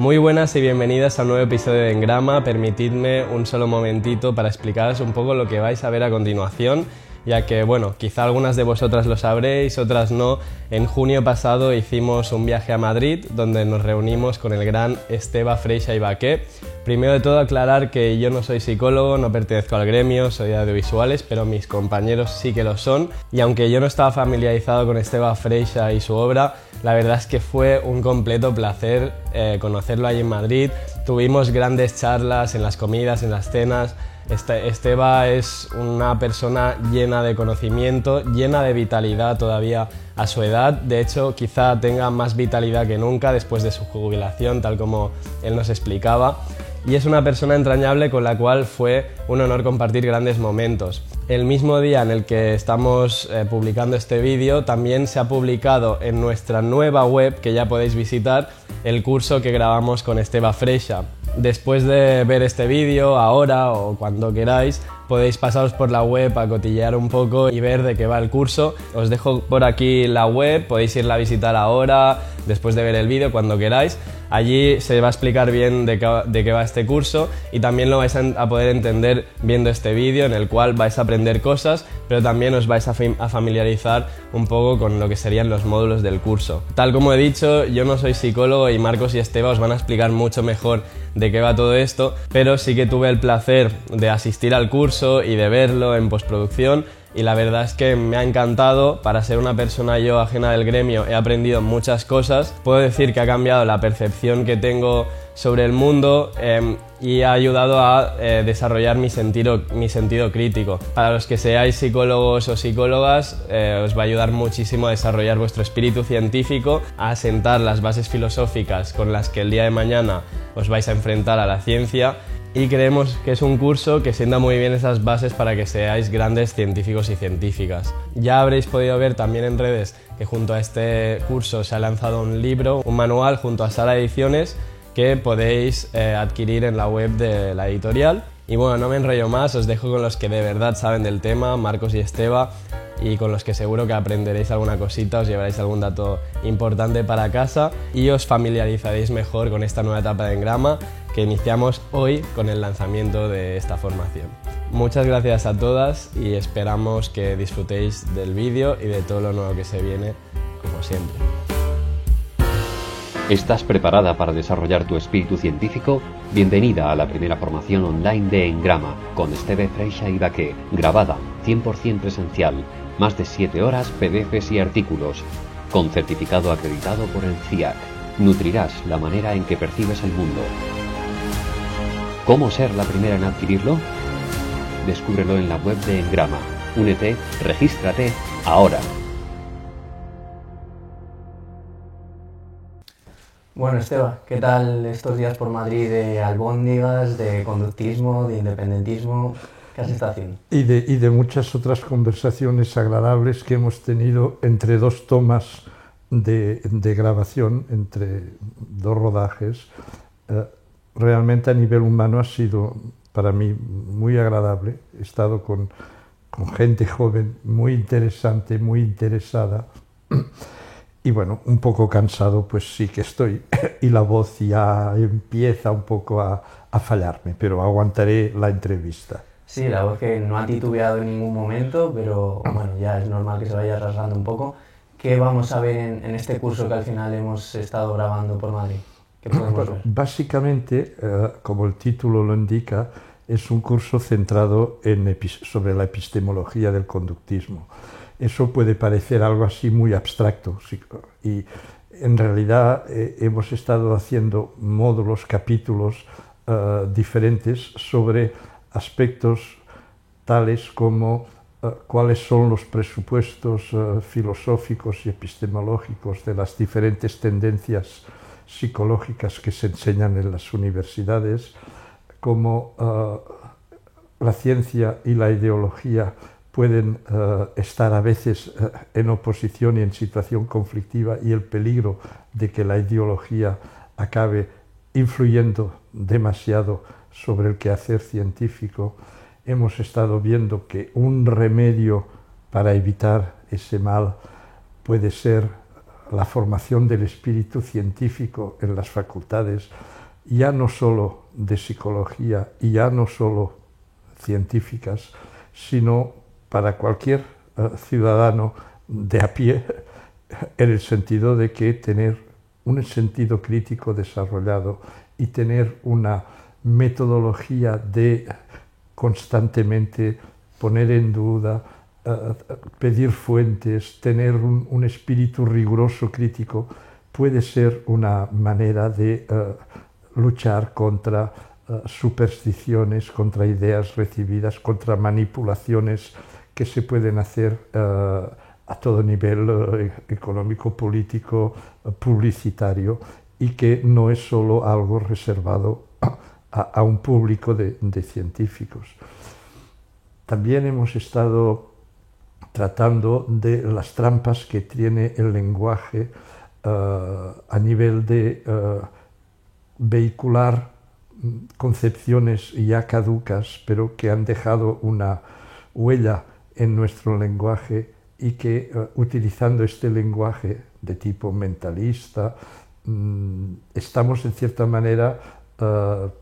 Muy buenas y bienvenidas a un nuevo episodio de Engrama. Permitidme un solo momentito para explicaros un poco lo que vais a ver a continuación ya que, bueno, quizá algunas de vosotras lo sabréis, otras no. En junio pasado hicimos un viaje a Madrid donde nos reunimos con el gran Esteba Freixa Ibaqué. Primero de todo aclarar que yo no soy psicólogo, no pertenezco al gremio, soy de audiovisuales, pero mis compañeros sí que lo son. Y aunque yo no estaba familiarizado con Esteba Freixa y su obra, la verdad es que fue un completo placer eh, conocerlo allí en Madrid. Tuvimos grandes charlas en las comidas, en las cenas, este, Esteba es una persona llena de conocimiento, llena de vitalidad todavía a su edad. De hecho, quizá tenga más vitalidad que nunca después de su jubilación, tal como él nos explicaba. Y es una persona entrañable con la cual fue un honor compartir grandes momentos. El mismo día en el que estamos eh, publicando este vídeo, también se ha publicado en nuestra nueva web, que ya podéis visitar, el curso que grabamos con Esteba Freixa. Después de ver este vídeo, ahora o cuando queráis, podéis pasaros por la web a cotillear un poco y ver de qué va el curso. Os dejo por aquí la web, podéis irla a visitar ahora, después de ver el vídeo, cuando queráis. Allí se va a explicar bien de qué, va este curso y también lo vais a, poder entender viendo este vídeo en el cual vais a aprender cosas, pero también os vais a, a familiarizar un poco con lo que serían los módulos del curso. Tal como he dicho, yo no soy psicólogo y Marcos y Esteba os van a explicar mucho mejor de qué va todo esto, pero sí que tuve el placer de asistir al curso y de verlo en postproducción y la verdad es que me ha encantado. Para ser una persona yo ajena del gremio he aprendido muchas cosas. Puedo decir que ha cambiado la percepción que tengo sobre el mundo em, y ha ayudado a eh, desarrollar mi sentido, mi sentido crítico. Para los que seáis psicólogos o psicólogas, eh, os va a ayudar muchísimo a desarrollar vuestro espíritu científico, a asentar las bases filosóficas con las que el día de mañana os vais a enfrentar a la ciencia y creemos que es un curso que sienta muy bien esas bases para que seáis grandes científicos y científicas. Ya habréis podido ver también en redes que junto a este curso se ha lanzado un libro, un manual junto a Sala Ediciones que podéis eh, adquirir en la web de la editorial. Y bueno, no me enrollo más, os dejo con los que de verdad saben del tema, Marcos y Esteba, y con los que seguro que aprenderéis alguna cosita, os llevaréis algún dato importante para casa y os familiarizaréis mejor con esta nueva etapa de Engrama que iniciamos hoy con el lanzamiento de esta formación. Muchas gracias a todas y esperamos que disfrutéis del vídeo y de todo lo nuevo que se viene, como siempre. ¿Estás preparada para desarrollar tu espíritu científico? Bienvenida a la primera formación online de Engrama con Esteve Freixa y Baque, grabada 100% presencial, más de 7 horas PDFs y artículos, con certificado acreditado por el CIAC. Nutrirás la manera en que percibes el mundo. ¿Cómo ser la primera en adquirirlo? Descúbrelo en la web de Engrama. Únete, regístrate ahora. Bueno, Esteban, ¿qué tal estos días por Madrid de albóndigas, de conductismo, de independentismo? ¿Qué has estado haciendo? Y de, y de muchas otras conversaciones agradables que hemos tenido entre dos tomas de, de grabación, entre dos rodajes. Eh, realmente a nivel humano ha sido para mí muy agradable. He estado con, gente joven, muy interesante, muy interesada. Y bueno, un poco cansado, pues sí que estoy. Y la voz ya empieza un poco a, fallarme, pero aguantaré la entrevista. Sí, la voz que no ha titubeado en ningún momento, pero bueno, ya es normal que se vaya rasgando un poco. ¿Qué vamos a ver en este curso que al final hemos estado grabando por Madrid? ¿Qué podemos Bueno, ver? básicamente, eh, como el título lo indica, es un curso centrado en sobre la epistemología del conductismo. Eso puede parecer algo así muy abstracto sí, y en realidad eh, hemos estado haciendo módulos, capítulos eh, diferentes sobre aspectos tales como eh, cuáles son los presupuestos filosóficos y epistemológicos de las diferentes tendencias psicológicas que se enseñan en las universidades, cómo eh, la ciencia y la ideología pueden eh, estar a veces eh, en oposición y en situación conflictiva y el peligro de que la ideología acabe influyendo demasiado sobre el quehacer científico. Hemos estado viendo que un remedio para evitar ese mal puede ser la formación del espíritu científico en las facultades, ya no solo de psicología y ya no solo científicas, sino para cualquier eh, ciudadano de a pie, en el sentido de que tener un sentido crítico desarrollado y tener una metodología de constantemente poner en duda, pedir fuentes, tener un, espíritu riguroso crítico, puede ser una manera de eh, luchar contra eh, supersticiones, contra ideas recibidas, contra manipulaciones que se pueden hacer a todo nivel económico, político, publicitario, y que no es solo algo reservado a, un público de, científicos. También hemos estado tratando de las trampas que tiene el lenguaje eh, a nivel de eh, vehicular concepciones ya caducas, pero que han dejado una huella en nuestro lenguaje y que eh, utilizando este lenguaje de tipo mentalista, mm, estamos en cierta manera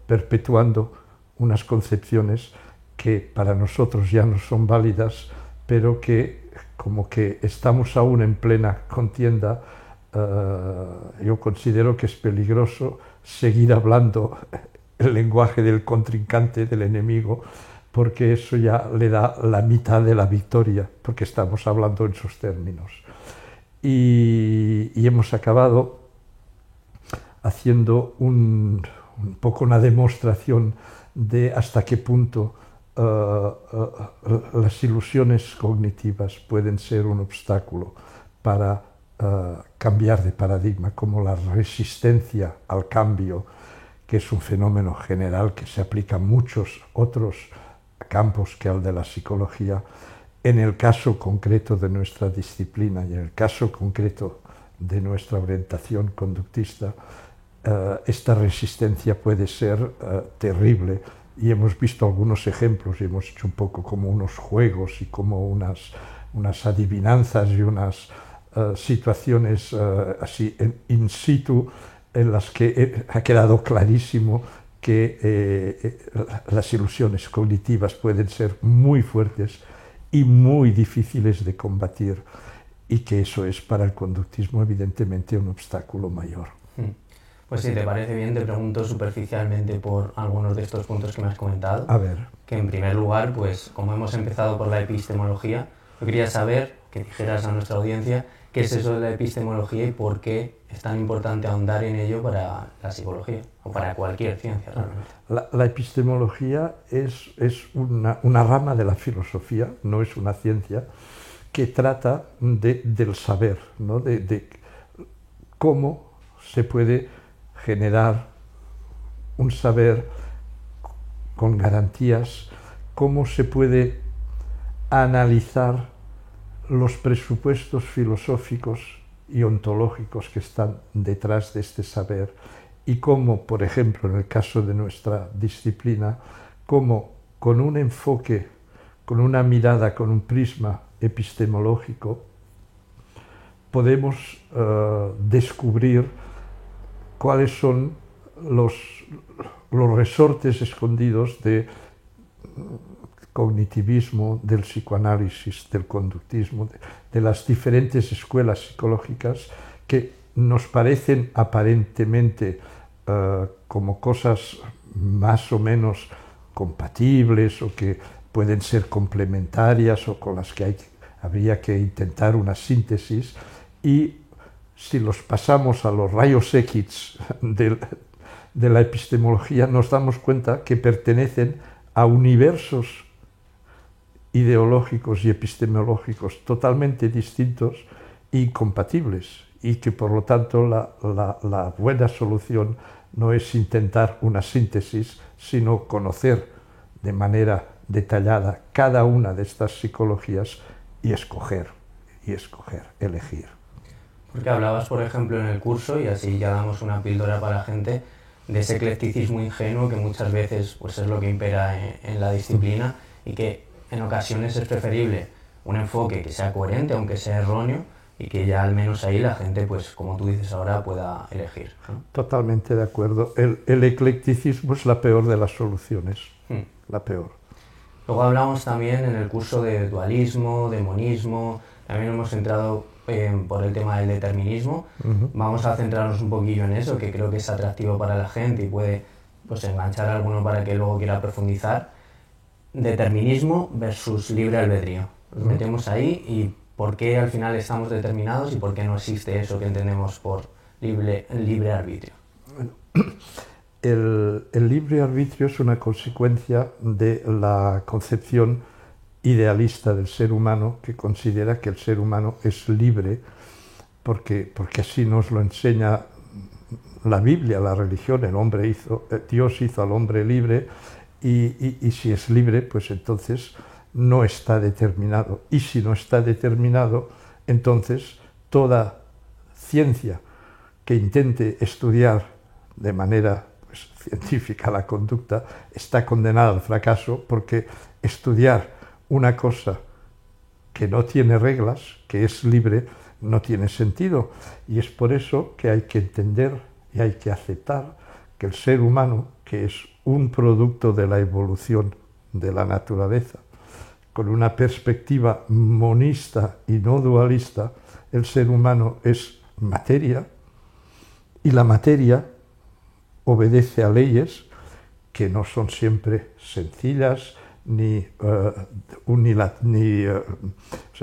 perpetuando unas concepciones que para nosotros ya no son válidas, pero que como que estamos aún en plena contienda, eh, yo considero que es peligroso seguir hablando el lenguaje del contrincante, del enemigo, porque eso ya le da la mitad de la victoria, porque estamos hablando en sus términos. Y, hemos acabado haciendo un, un poco una demostración de hasta qué punto eh, eh, las ilusiones cognitivas pueden ser un obstáculo para eh, cambiar de paradigma, como la resistencia al cambio, que es un fenómeno general que se aplica a muchos otros campos que al de la psicología, en el caso concreto de nuestra disciplina y en el caso concreto de nuestra orientación conductista, esta resistencia puede ser terrible y hemos visto algunos ejemplos y hemos hecho un poco como unos juegos y como unas, unas adivinanzas y unas eh, situaciones eh, así in situ en las que eh, ha quedado clarísimo que las ilusiones cognitivas pueden ser muy fuertes y muy difíciles de combatir y que eso es para el conductismo evidentemente un obstáculo mayor. Hmm. Pues si te parece bien, te pregunto superficialmente por algunos de estos puntos que me has comentado. A ver. Que en primer lugar, pues como hemos empezado por la epistemología, yo quería saber, que dijeras a nuestra audiencia, qué es eso de la epistemología y por qué es tan importante ahondar en ello para la psicología o para cualquier ciencia realmente. La, epistemología es, es una, una, rama de la filosofía, no es una ciencia, que trata de, del saber, ¿no? de, de cómo se puede generar un saber con garantías, cómo se puede analizar los presupuestos filosóficos y ontológicos que están detrás de este saber y cómo, por ejemplo, en el caso de nuestra disciplina, cómo con un enfoque, con una mirada, con un prisma epistemológico, podemos eh, descubrir cuáles son los, los resortes escondidos de cognitivismo, del psicoanálisis, del conductismo, de, las diferentes escuelas psicológicas que nos parecen aparentemente eh, como cosas más o menos compatibles o que pueden ser complementarias o con las que habría que intentar una síntesis y si los pasamos a los rayos X de, la epistemología, nos damos cuenta que pertenecen a universos ideológicos y epistemológicos totalmente distintos e incompatibles y que por lo tanto la, la, buena solución no es intentar una síntesis, sino conocer de manera detallada cada una de estas psicologías y escoger, y escoger, elegir. Porque hablabas, por ejemplo, en el curso, y así ya damos una píldora para la gente, de ese eclecticismo ingenuo que muchas veces pues, es lo que impera en, la disciplina y que en ocasiones es preferible un enfoque que sea coherente, aunque sea erróneo, y que ya al menos ahí la gente, pues como tú dices ahora, pueda elegir. Totalmente de acuerdo. El, eclecticismo es la peor de las soluciones, hmm. la peor. Luego hablamos también en el curso de dualismo, demonismo, también hemos entrado eh, por el tema del determinismo. Vamos a centrarnos un poquillo en eso, que creo que es atractivo para la gente y puede pues, enganchar a alguno para que luego quiera profundizar. Determinismo versus libre albedrío. Nos metemos ahí y por qué al final estamos determinados y por qué no existe eso que entendemos por libre, libre arbitrio. el, libre arbitrio es una consecuencia de la concepción idealista del ser humano que considera que el ser humano es libre porque, porque así nos lo enseña la Biblia, la religión, el hombre hizo, eh, Dios hizo al hombre libre y si es libre, pues entonces no está determinado. Y si no está determinado, entonces toda ciencia que intente estudiar de manera pues, científica la conducta está condenada al fracaso porque estudiar una cosa que no tiene reglas, que es libre, no tiene sentido. Y es por eso que hay que entender y hay que aceptar que el ser humano, que es un producto de la evolución de la naturaleza, con una perspectiva monista y no dualista, el ser humano es materia y la materia obedece a leyes que no son siempre sencillas ni, uh, ni eh,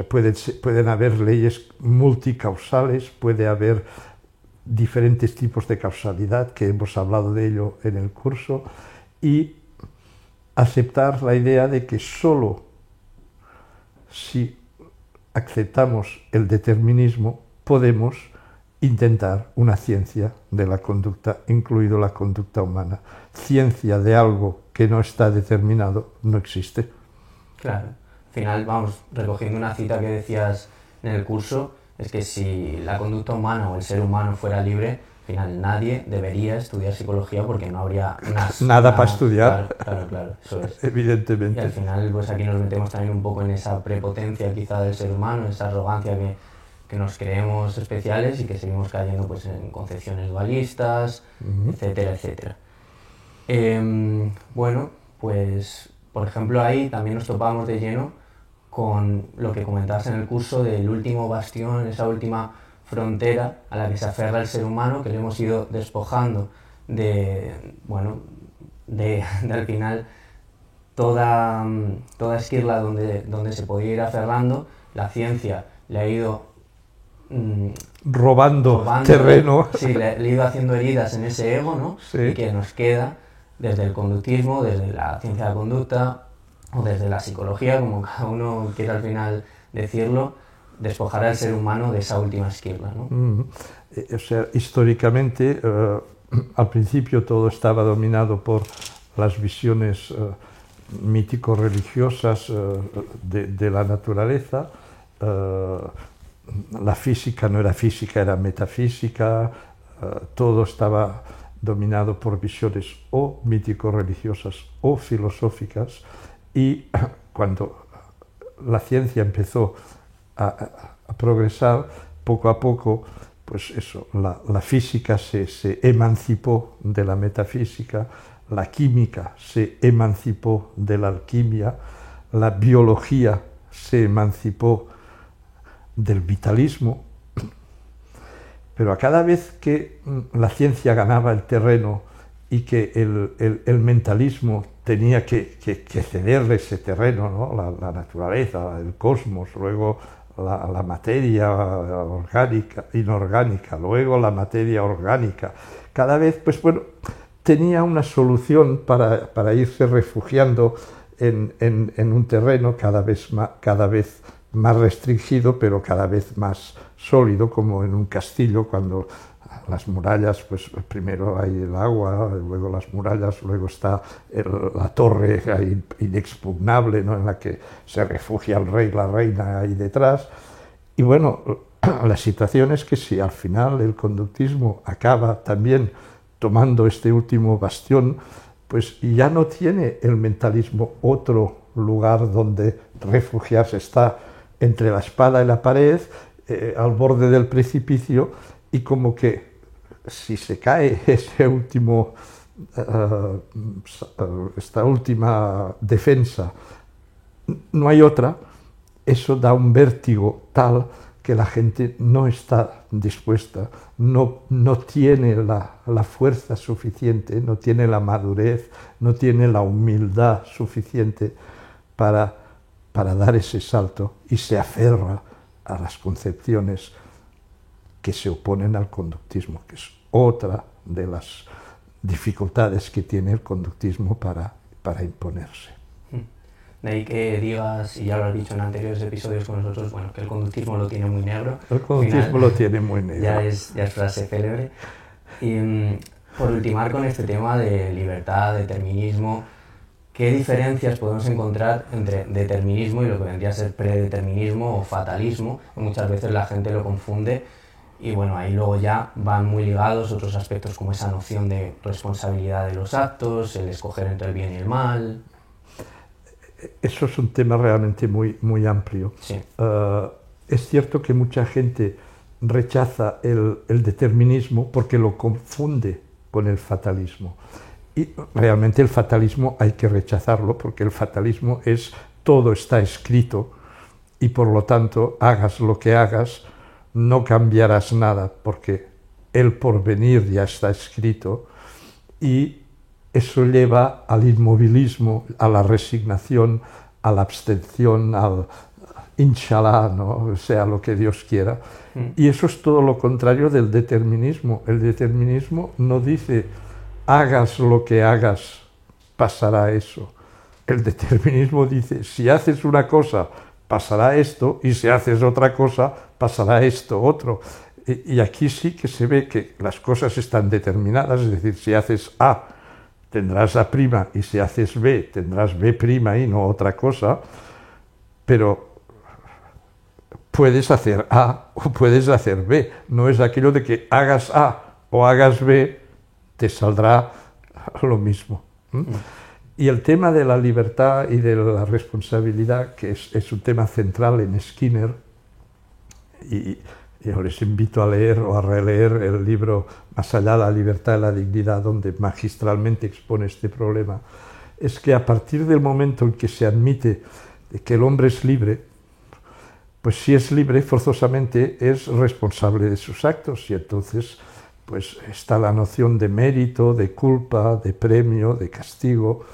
pueden haber leyes multicausales, puede haber diferentes tipos de causalidad, que hemos hablado de ello en el curso, y aceptar la idea de que solo si aceptamos el determinismo, podemos intentar una ciencia de la conducta, incluido la conducta humana. Ciencia de algo que no está determinado no existe. Claro. Al final, vamos, recogiendo una cita que decías en el curso, es que si la conducta humana o el ser humano fuera libre, al final nadie debería estudiar psicología porque no habría nada para estudiar. Claro, claro, eso es. Evidentemente. Y al final, pues aquí nos metemos también un poco en esa prepotencia quizá del ser humano, esa arrogancia que, que nos creemos especiales y que seguimos cayendo pues en concepciones dualistas, etcétera, etcétera. Em, bueno, pues por ejemplo ahí también nos topamos de lleno con lo que comentabas en el curso del último bastión, esa última frontera a la que se aferra el ser humano, que le hemos ido despojando de, bueno, de, al final toda, toda esquirla donde, donde se podía ir aferrando, la ciencia le ha ido mm, robando, terreno. Sí, le, ha ido haciendo heridas en ese ego, ¿no? Y que nos queda desde el conductismo, desde la ciencia de la conducta o desde la psicología, como cada uno quiera al final decirlo, despojar al ser humano de esa última esquina. ¿no? Eh, o sea, históricamente, eh, al principio todo estaba dominado por las visiones uh, mítico-religiosas de, de, la naturaleza. la física no era física, era metafísica. todo estaba dominado por visiones o mítico-religiosas o filosóficas. Y cuando la ciencia empezó a, progresar, poco a poco, pues eso, la, física se, se, emancipó de la metafísica, la química se emancipó de la alquimia, la biología se emancipó del vitalismo, pero a cada vez que mm, la ciencia ganaba el terreno y que el, el, mentalismo tenía que, que, cederle ese terreno, ¿no? la, naturaleza, el cosmos, luego la, materia orgánica, inorgánica, luego la materia orgánica. Cada vez, pues bueno, tenía una solución para, para irse refugiando en, en, un terreno cada vez, más, cada vez más restringido, pero cada vez más sólido, como en un castillo, cuando las murallas, pues primero hay el agua, luego las murallas, luego está la torre inexpugnable ¿no? en la que se refugia el rey, la reina ahí detrás. Y bueno, la situación es que si al final el conductismo acaba también tomando este último bastión, pues ya no tiene el mentalismo otro lugar donde refugiarse, está entre la espada y la pared eh, al borde del precipicio y como que si se cae ese último, eh, esta última defensa, no hay otra, eso da un vértigo tal que la gente no está dispuesta, no, no tiene la, la, fuerza suficiente, no tiene la madurez, no tiene la humildad suficiente para, para dar ese salto y se aferra a las concepciones que se oponen al conductismo, que es otra de las dificultades que tiene el conductismo para, para imponerse. De ahí que digas, y ya lo has dicho en anteriores episodios con nosotros, bueno, que el conductismo lo tiene muy negro. El conductismo lo tiene muy negro. Ya es, ya es frase célebre. Y mm, por ultimar con este tema de libertad, determinismo, ¿qué diferencias podemos encontrar entre determinismo y lo que vendría a ser predeterminismo o fatalismo? Muchas veces la gente lo confunde y bueno, ahí luego ya van muy ligados otros aspectos como esa noción de responsabilidad de los actos, el escoger entre el bien y el mal eso es un tema realmente muy, muy amplio. Eh, es cierto que mucha gente rechaza el, determinismo porque lo confunde con el fatalismo. Y realmente el fatalismo hay que rechazarlo porque el fatalismo es todo está escrito y por lo tanto hagas lo que hagas, no cambiarás nada porque el porvenir ya está escrito y eso lleva al inmovilismo, a la resignación, a la abstención, al inshallah, ¿no? sea lo que Dios quiera. Mm. Y eso es todo lo contrario del determinismo. El determinismo no dice hagas lo que hagas, pasará eso. El determinismo dice si haces una cosa, pasará esto, y si haces otra cosa, pasará esto, otro. Y, aquí sí que se ve que las cosas están determinadas, es decir, si haces A, tendrás A' y si haces B tendrás B' y no otra cosa, pero puedes hacer A o puedes hacer B. No es aquello de que hagas A o hagas B, te saldrá lo mismo. Mm. Y el tema de la libertad y de la responsabilidad, que es, es un tema central en Skinner, y, yo les invito a leer o a releer el libro Más allá de la libertad y la dignidad, donde magistralmente expone este problema, es que a partir del momento en que se admite que el hombre es libre, pues si es libre, forzosamente es responsable de sus actos y entonces pues está la noción de mérito, de culpa, de premio, de castigo,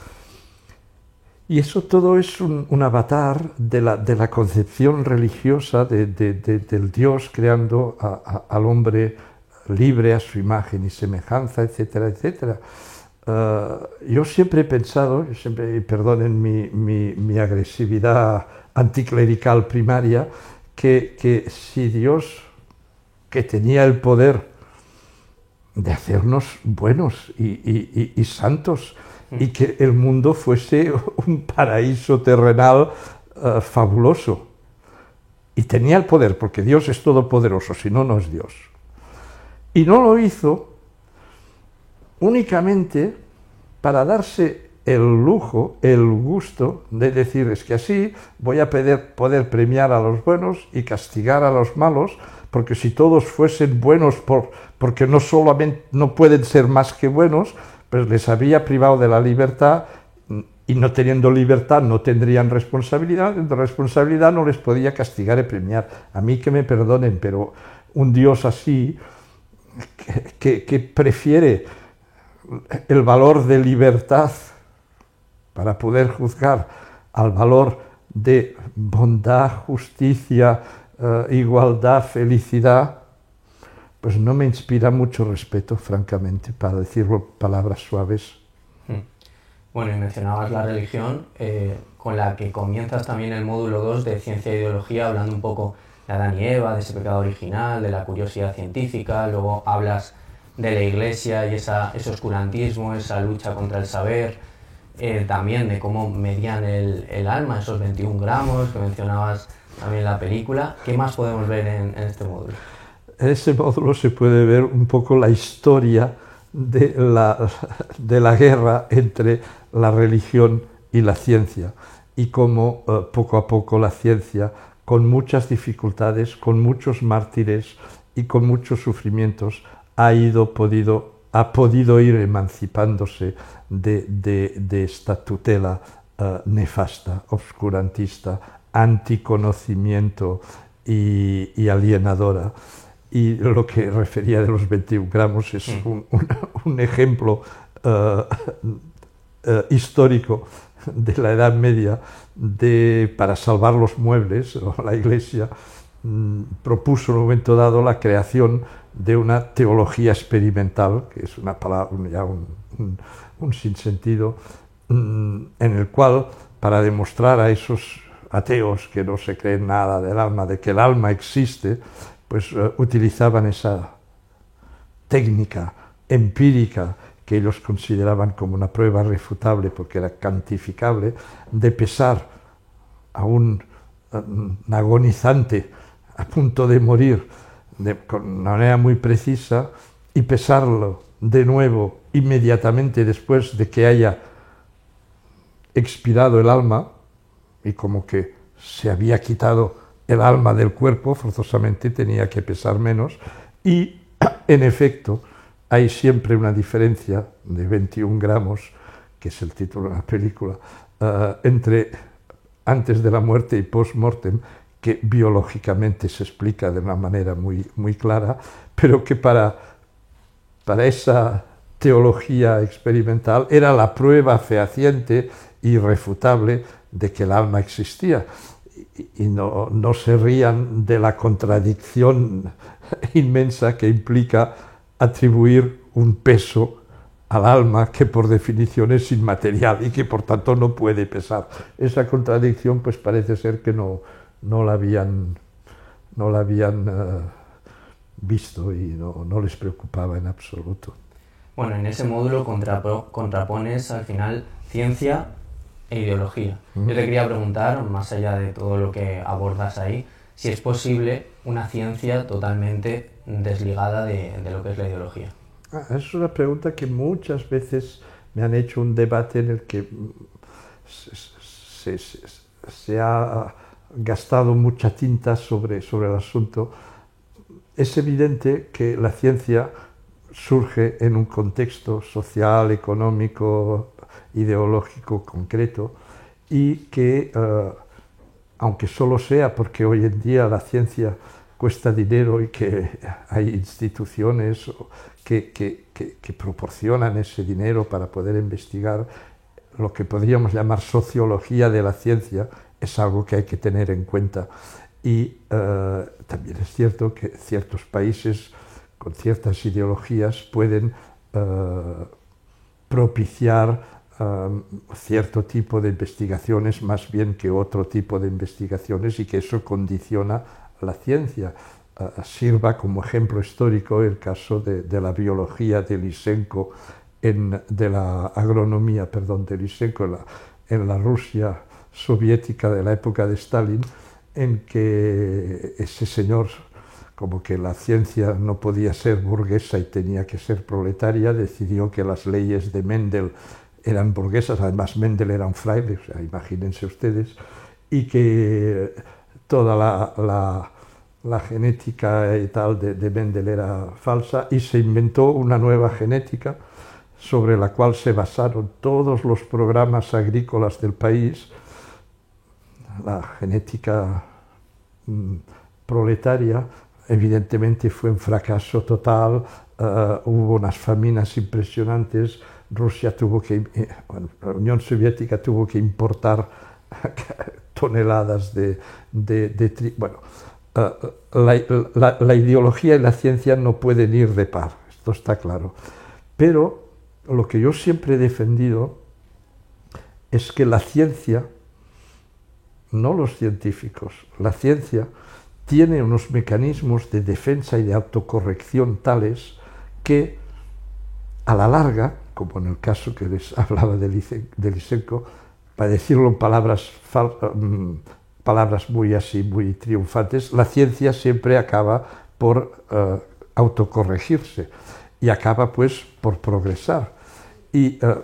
y eso todo es un, avatar de la, concepción religiosa del Dios creando al hombre libre a su imagen y semejanza, etcétera, etcétera. Eh, yo siempre he pensado, siempre, perdonen mi, agresividad anticlerical primaria, que, si Dios, que tenía el poder de hacernos buenos y santos, y que el mundo fuese un paraíso terrenal eh, fabuloso. Y tenía el poder, porque Dios es todopoderoso, si no, no es Dios. Y no lo hizo únicamente para darse el lujo, el gusto de decir es que así voy a poder, poder premiar a los buenos y castigar a los malos, porque si todos fuesen buenos por, porque no solamente no pueden ser más que buenos, pues les había privado de la libertad y no teniendo libertad no tendrían responsabilidad, de responsabilidad no les podía castigar y premiar. A mí que me perdonen, pero un Dios así, que, que prefiere el valor de libertad para poder juzgar al valor de bondad, justicia, eh, igualdad, felicidad, pues no me inspira mucho respeto, francamente, para decirlo palabras suaves. Hmm. Bueno, y mencionabas la religión, eh, con la que comienzas también el módulo 2 de Ciencia e Ideología, hablando un poco de Adán y Eva, de ese pecado original, de la curiosidad científica, luego hablas de la Iglesia y esa, ese oscurantismo, esa lucha contra el saber, eh, también de cómo medían el, el, alma, esos 21 gramos que mencionabas también la película. ¿Qué más podemos ver en este módulo? en ese módulo se puede ver un poco la historia de la, de la guerra entre la religión y la ciencia y cómo eh, poco a poco la ciencia con muchas dificultades, con muchos mártires y con muchos sufrimientos, ha, ido, podido, ha podido ir emancipándose de, esta tutela eh, nefasta, obscurantista, anticonocimiento y, y, alienadora. Y lo que refería de los 21 gramos es un, un, ejemplo eh, eh, histórico de la Edad Media de, para salvar los muebles, la Iglesia mm, propuso en un momento dado la creación de una teología experimental, que es una palabra, ya un, un, sinsentido, mm, en el cual, para demostrar a esos ateos que no se creen nada del alma, de que el alma existe, pues eh, utilizaban esa técnica empírica que ellos consideraban como una prueba refutable porque era cantificable, de pesar a un, agonizante a punto de morir de, con una manera muy precisa y pesarlo de nuevo inmediatamente después de que haya expirado el alma y como que se había quitado el alma del cuerpo, forzosamente tenía que pesar menos y en efecto hay siempre una diferencia de 21 gramos, que es el título de la película, eh, entre antes de la muerte y post-mortem, que biológicamente se explica de una manera muy, muy clara, pero que para, para esa teología experimental era la prueba fehaciente irrefutable de que el alma existía. Y, no, no se rían de la contradicción inmensa que implica atribuir un peso al alma que por definición es inmaterial y que por tanto no puede pesar. Esa contradicción pues parece ser que no, no la habían, no la habían eh, visto y no, no, les preocupaba en absoluto. Bueno, en ese módulo contrapones al final ciencia e ideología. Yo te quería preguntar, más allá de todo lo que abordas ahí, si es posible una ciencia totalmente desligada de, lo que es la ideología. Ah, es una pregunta que muchas veces me han hecho un debate en el que se, ha gastado mucha tinta sobre, sobre el asunto. Es evidente que la ciencia surge en un contexto social, económico, ideológico concreto y que eh, aunque solo sea porque hoy en día la ciencia cuesta dinero y que hay instituciones que, que, que, proporcionan ese dinero para poder investigar lo que podríamos llamar sociología de la ciencia, es algo que hay que tener en cuenta. Y eh, también es cierto que ciertos países con ciertas ideologías pueden eh, propiciar Cierto tipo de investigaciones más bien que otro tipo de investigaciones y que eso condiciona la ciencia. Sirva como ejemplo histórico el caso de, la biología de Lysenko, en, de la agronomía, perdón, de Lysenko en la Rusia soviética de la época de Stalin, en que ese señor como que la ciencia no podía ser burguesa y tenía que ser proletaria, decidió que las leyes de Mendel eran burguesas, además Mendel era un fraile, imagínense ustedes, y que toda la, la, genética y tal de, de, Mendel era falsa y se inventó una nueva genética sobre la cual se basaron todos los programas agrícolas del país, la genética mm, proletaria, evidentemente fue un fracaso total, eh, hubo unas faminas impresionantes, Rusia tuvo que, eh, la Unión Soviética tuvo que importar toneladas de, de, bueno, eh, la, ideología y la ciencia no pueden ir de par, esto está claro. Pero lo que yo siempre he defendido es que la ciencia, no los científicos, la ciencia tiene unos mecanismos de defensa y de autocorrección tales que a la larga como en el caso que les hablaba de, Lisenko, para decirlo en palabras, mm, palabras muy así, muy triunfantes, la ciencia siempre acaba por uh, autocorregirse y acaba pues por progresar. Y uh,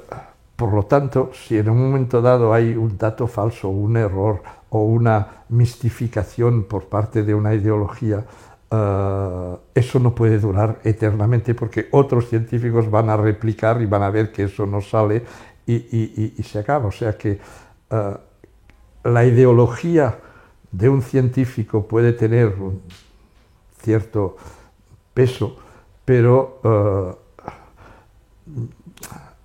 Por lo tanto, si en un momento dado hay un dato falso, un error o una mistificación por parte de una ideología, eh, eso no puede durar eternamente porque otros científicos van a replicar y van a ver que eso no sale y, se acaba. O sea que eh, la ideología de un científico puede tener un cierto peso, pero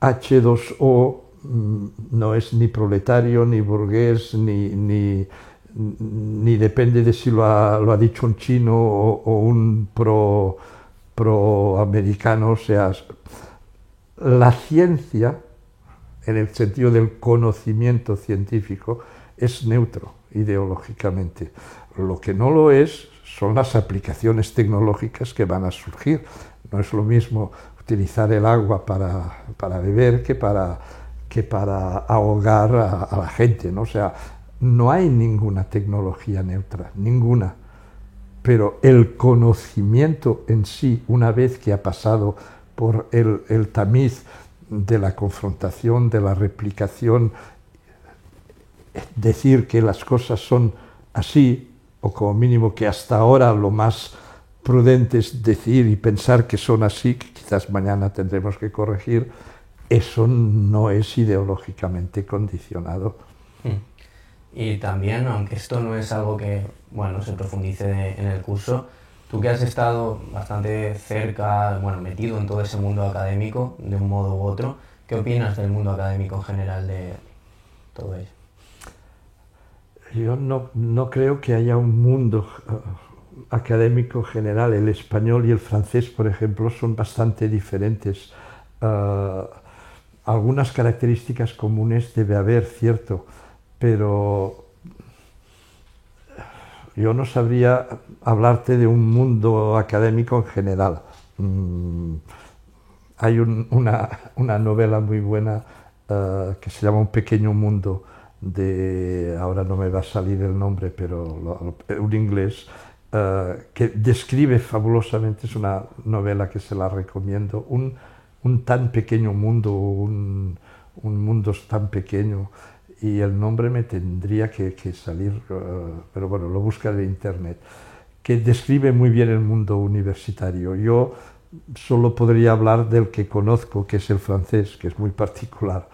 H2O mm, no es ni proletario, ni burgués, ni, ni, depende de si lo ha, dicho un chino o, un pro, proamericano. O sea, la ciencia, en el sentido del conocimiento científico, es neutro ideológicamente. Lo que no lo es son las aplicaciones tecnológicas que van a surgir. No es lo mismo utilizar el agua para, para beber que para, que para ahogar a, la gente. ¿no? Sea, no hay ninguna tecnología neutra, ninguna. Pero el conocimiento en sí, una vez que ha pasado por el, tamiz de la confrontación, de la replicación, decir que las cosas son así, o como mínimo que hasta ahora lo más prudente es decir y pensar que son así, quizás mañana tendremos que corregir, eso no es ideológicamente condicionado. Hmm. Y también, aunque esto no es algo que bueno, se profundice en el curso, tú que has estado bastante cerca, bueno, metido en todo ese mundo académico de un modo u otro, ¿qué opinas del mundo académico en general de todo ello? Yo no, no creo que haya un mundo académico general, el español y el francés, por ejemplo, son bastante diferentes. Ah, algunas características comunes debe haber, cierto, pero yo no sabría hablarte de un mundo académico en general. Mm, hay una, una, novela muy buena ah, que se llama Un pequeño mundo de, ahora no me va a salir el nombre, pero un inglés, eh, que describe fabulosamente, es una novela que se la recomiendo, un, un tan pequeño mundo, un, un, mundo tan pequeño, y el nombre me tendría que, que salir, eh, pero bueno, lo busca en internet, que describe muy bien el mundo universitario. Yo solo podría hablar del que conozco, que es el francés, que es muy particular,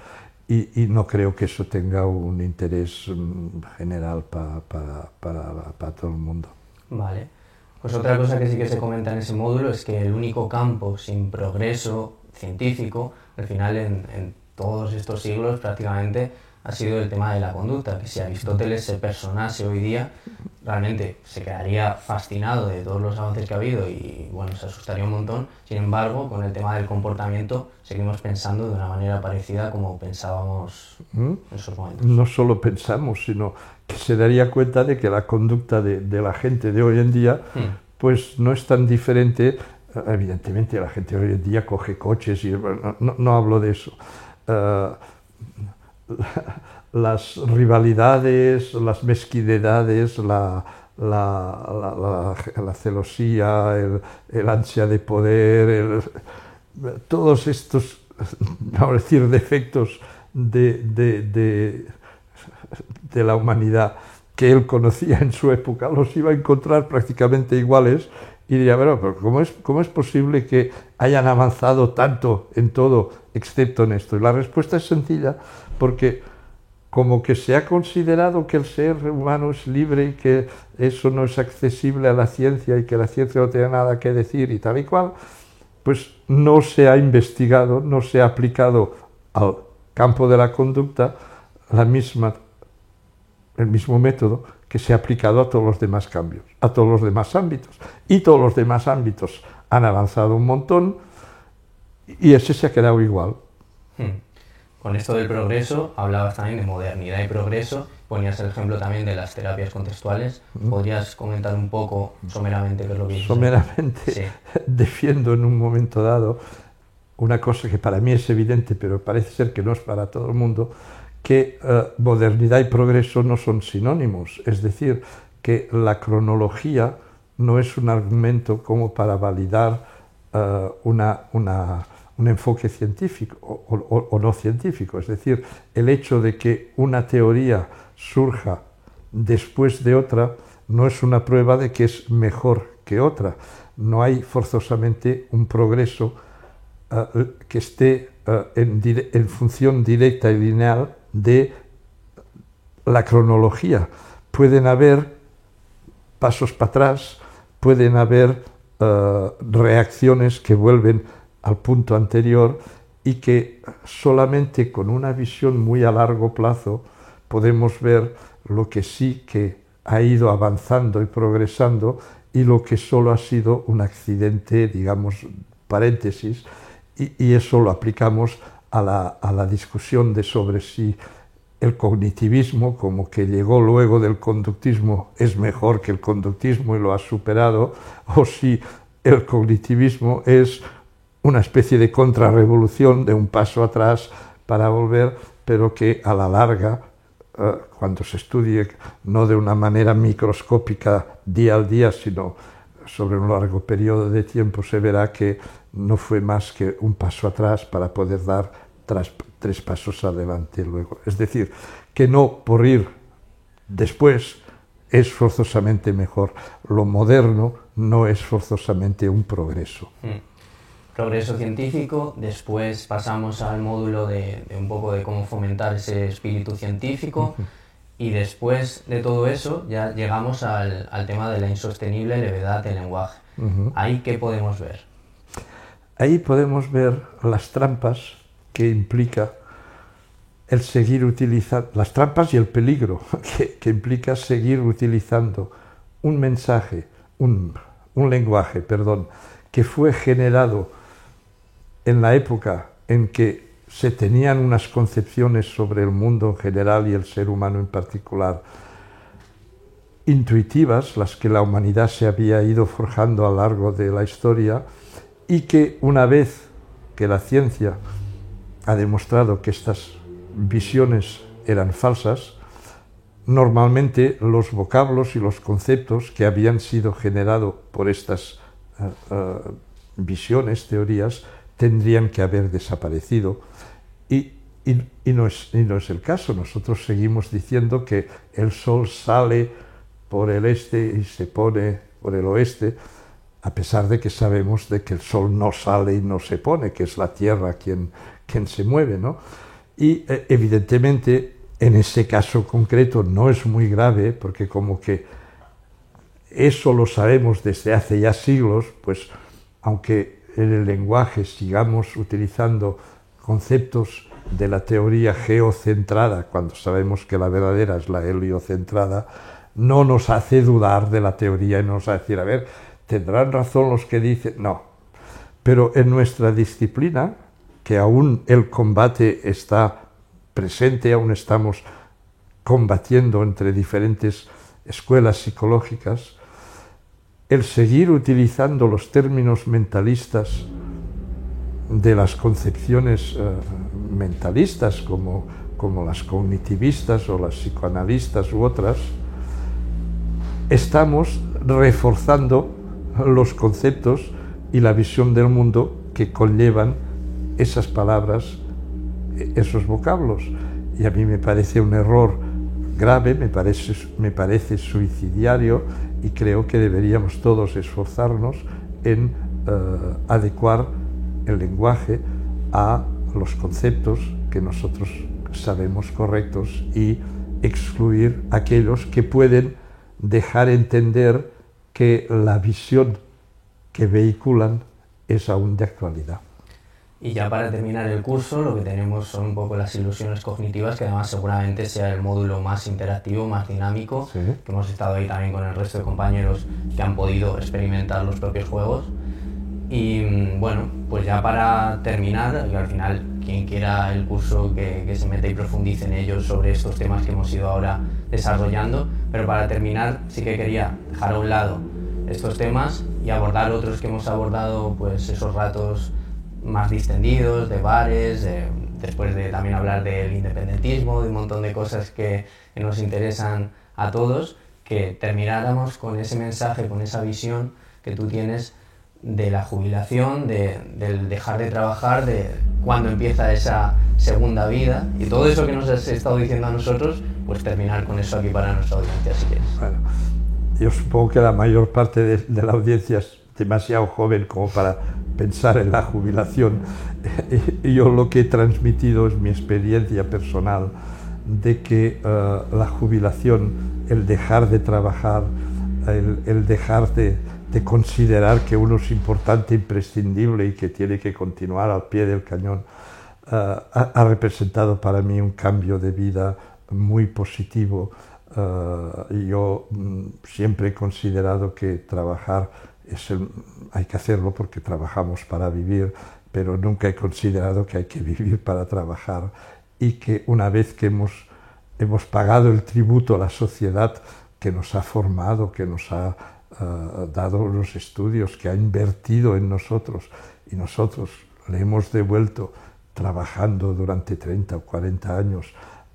y, y no creo que eso tenga un interés mm, general para todo el mundo. Vale. Pues otra cosa que sí que se comenta en ese módulo es que el único campo sin progreso científico, al final en, en todos estos siglos prácticamente, ha sido el tema de la conducta, que si Aristóteles se personase hoy día, realmente se quedaría fascinado de todos los avances que ha habido y bueno, se asustaría un montón. Sin embargo, con el tema del comportamiento seguimos pensando de una manera parecida como pensábamos ¿Mm? en esos momentos. No solo pensamos, sino que se daría cuenta de que la conducta de, de la gente de hoy en día hmm. pues no es tan diferente. Evidentemente la gente hoy en día coge coches y no, no, hablo de eso. Uh, las rivalidades, las mezquinidades, la, la, la, celosía, el, ansia de poder, todos estos, decir, defectos de, de, de, la humanidad que él conocía en su época, los iba a encontrar prácticamente iguales y diría, pero, pero ¿cómo, es, ¿cómo es posible que hayan avanzado tanto en todo excepto en esto? Y la respuesta es sencilla, porque como que se ha considerado que el ser humano es libre y que eso no es accesible a la ciencia y que la ciencia no tiene nada que decir y tal y cual, pues no se ha investigado, no se ha aplicado al campo de la conducta la misma, el mismo método que se ha aplicado a todos los demás cambios, a todos los demás ámbitos. Y todos los demás ámbitos han avanzado un montón y ese se ha quedado igual. Hmm. Con esto del progreso, hablabas también de modernidad y progreso, ponías el ejemplo también de las terapias contextuales. ¿Podrías comentar un poco someramente qué es lo que Someramente defiendo en un momento dado una cosa que para mí es evidente, pero parece ser que no es para todo el mundo, que eh, modernidad y progreso no son sinónimos. Es decir, que la cronología no es un argumento como para validar eh, una, una un enfoque científico o, no científico. Es decir, el hecho de que una teoría surja después de otra no es una prueba de que es mejor que otra. No hay forzosamente un progreso eh, que esté eh, en, función directa y lineal de la cronología. Pueden haber pasos para atrás, pueden haber eh, reacciones que vuelven al punto anterior y que solamente con una visión muy a largo plazo podemos ver lo que sí que ha ido avanzando y progresando y lo que solo ha sido un accidente, digamos, paréntesis, y, eso lo aplicamos a la, a la discusión de sobre si el cognitivismo, como que llegó luego del conductismo, es mejor que el conductismo y lo ha superado, o si el cognitivismo es una especie de contrarrevolución, de un paso atrás para volver, pero que a la larga, eh, cuando se estudie no de una manera microscópica día al día, sino sobre un largo periodo de tiempo, se verá que no fue más que un paso atrás para poder dar tres pasos adelante luego. Es decir, que no por ir después es forzosamente mejor. Lo moderno no es forzosamente un progreso. Mm. Progreso científico, después pasamos al módulo de, un poco de cómo fomentar ese espíritu científico y después de todo eso ya llegamos al, tema de la insostenible levedad del lenguaje. ¿Ahí qué podemos ver? Ahí podemos ver las trampas que implica el seguir utilizando, las trampas y el peligro que, implica seguir utilizando un mensaje, un, lenguaje, perdón, que fue generado en la época en que se tenían unas concepciones sobre el mundo en general y el ser humano en particular, intuitivas, las que la humanidad se había ido forjando a lo largo de la historia, y que una vez que la ciencia ha demostrado que estas visiones eran falsas, normalmente los vocablos y los conceptos que habían sido generados por estas eh, eh, visiones, teorías, tendrían que haber desaparecido. Y, no es, y, no es, el caso. Nosotros seguimos diciendo que el sol sale por el este y se pone por el oeste, a pesar de que sabemos de que el sol no sale y no se pone, que es la Tierra quien, quien se mueve, ¿no? Y eh, evidentemente en ese caso concreto no es muy grave porque como que eso lo sabemos desde hace ya siglos, pues aunque en el lenguaje sigamos utilizando conceptos de la teoría geocentrada, cuando sabemos que la verdadera es la heliocentrada, no nos hace dudar de la teoría y nos hace decir, a ver, tendrán razón los que dicen, no. Pero en nuestra disciplina, que aún el combate está presente, aún estamos combatiendo entre diferentes escuelas psicológicas, el seguir utilizando los términos mentalistas de las concepciones eh, mentalistas como, como las cognitivistas o las psicoanalistas u otras, estamos reforzando los conceptos y la visión del mundo que conllevan esas palabras, esos vocablos. Y a mí me parece un error grave, me parece, me parece suicidiario y creo que deberíamos todos esforzarnos en eh, adecuar el lenguaje a los conceptos que nosotros sabemos correctos y excluir aquellos que pueden dejar entender que la visión que vehiculan es aún de actualidad. Y ya para terminar el curso lo que tenemos son un poco las ilusiones cognitivas, que además seguramente sea el módulo más interactivo, más dinámico, que hemos estado ahí también con el resto de compañeros que han podido experimentar los propios juegos. Y mm, bueno, pues ya para terminar, y al final quien quiera el curso que, que se meta y profundice en ellos sobre estos temas que hemos ido ahora desarrollando, pero para terminar sí que quería dejar a un lado estos temas y abordar otros que hemos abordado, pues esos ratos más distendidos, de bares, después de también hablar del independentismo, de un montón de cosas que, nos interesan a todos, que termináramos con ese mensaje, con esa visión que tú tienes de la jubilación, de, del dejar de trabajar, de cuando empieza esa segunda vida y todo eso que nos has estado diciendo a nosotros, pues terminar con eso aquí para nuestra audiencia, si quieres. Bueno, yo supongo que la mayor parte de, de la audiencia es demasiado joven como para pensar en la jubilación. Yo lo que he transmitido es mi experiencia personal de que uh, la jubilación, el dejar de trabajar, el, dejar de, de, considerar que uno es importante, imprescindible y que tiene que continuar al pie del cañón, ha, ha, representado para mí un cambio de vida muy positivo. Uh, yo mm, siempre he considerado que trabajar es hay que hacerlo porque trabajamos para vivir, pero nunca he considerado que hay que vivir para trabajar y que una vez que hemos, hemos pagado el tributo a la sociedad que nos ha formado, que nos ha uh, dado los estudios, que ha invertido en nosotros y nosotros le hemos devuelto trabajando durante 30 o 40 años,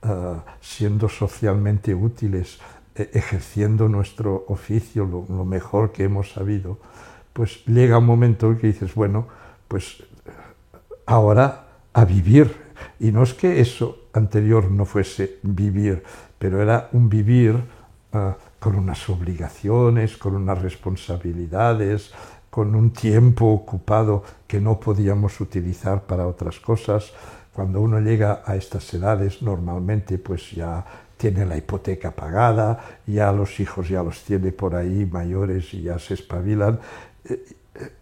uh, siendo socialmente útiles, ejerciendo nuestro oficio lo, mejor que hemos sabido, pues llega un momento en que dices, bueno, pues ahora a vivir. Y no es que eso anterior no fuese vivir, pero era un vivir uh, con unas obligaciones, con unas responsabilidades, con un tiempo ocupado que no podíamos utilizar para otras cosas. Cuando uno llega a estas edades, normalmente pues ya tiene la hipoteca pagada, ya los hijos ya los tiene por ahí mayores y ya se espabilan.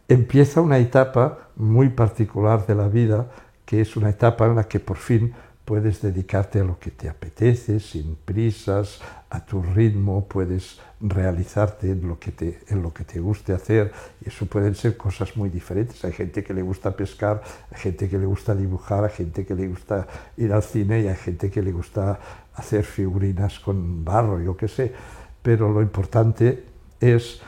Empieza una etapa muy particular de la vida, que es una etapa en la que por fin puedes dedicarte a lo que te apetece, sin prisas, a tu ritmo, puedes realizarte en lo que te, en lo que te guste hacer. Y eso pueden ser cosas muy diferentes. Hay gente que le gusta pescar, hay gente que le gusta dibujar, hay gente que le gusta ir al cine y hay gente que le gusta hacer figurinas con barro, yo qué sé. Pero lo importante es,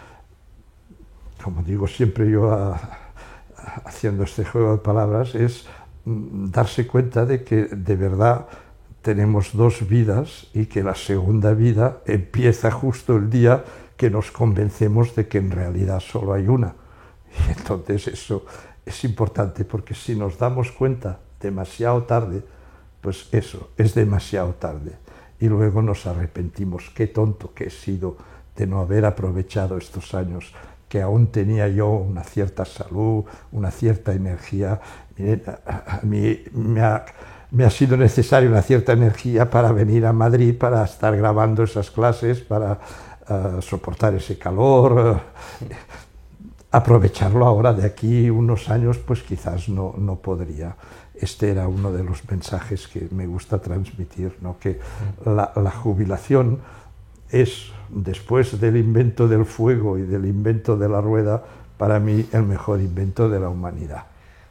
como digo siempre yo a, a, haciendo este juego de palabras, es darse cuenta de que de verdad tenemos dos vidas y que la segunda vida empieza justo el día que nos convencemos de que en realidad solo hay una. Y entonces eso es importante porque si nos damos cuenta demasiado tarde, pues eso, es demasiado tarde. Y luego nos arrepentimos, qué tonto que he sido de no haber aprovechado estos años, que aún tenía yo una cierta salud, una cierta energía. Miren, a, a mí me ha, me ha sido necesaria una cierta energía para venir a Madrid, para estar grabando esas clases, para uh, soportar ese calor. Uh, aprovecharlo ahora de aquí unos años, pues quizás no, no podría. Este era uno de los mensajes que me gusta transmitir, ¿no? que la, la, jubilación es, después del invento del fuego y del invento de la rueda, para mí el mejor invento de la humanidad.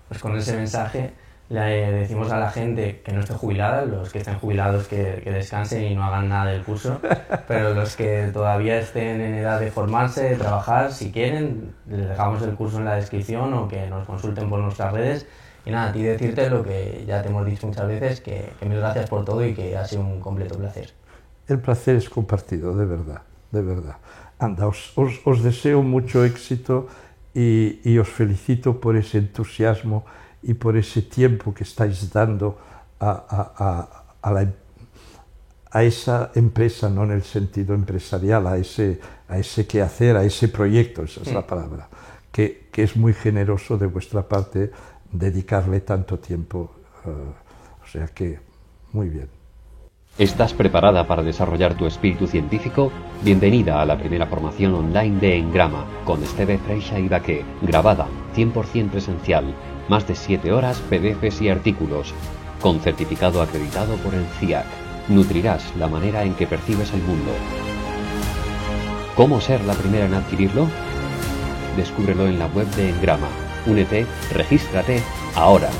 Pues con ese mensaje le decimos a la gente que no esté jubilada, los que estén jubilados que, que, descansen y no hagan nada del curso, pero los que todavía estén en edad de formarse, de trabajar, si quieren, les dejamos el curso en la descripción o que nos consulten por nuestras redes. Y nada, a ti decirte lo que ya te hemos dicho muchas veces, que, que mil gracias por todo y que ha sido un completo placer. El placer es compartido, de verdad, de verdad. Anda, os, os, os deseo mucho éxito y, y os felicito por ese entusiasmo y por ese tiempo que estáis dando a, a, a, la, a, esa empresa, no en el sentido empresarial, a ese, a ese quehacer, a ese proyecto, esa es sí. la palabra, que, que, es muy generoso de vuestra parte dedicarle tanto tiempo. Uh, o sea que, muy bien. ¿Estás preparada para desarrollar tu espíritu científico? Bienvenida a la primera formación online de Engrama con Esteve Freixa y Baqué, grabada 100% presencial más de 7 horas, PDFs y artículos, con certificado acreditado por el CIAC. Nutrirás la manera en que percibes el mundo. ¿Cómo ser la primera en adquirirlo? Descúbrelo en la web de Engrama. Únete, regístrate ahora.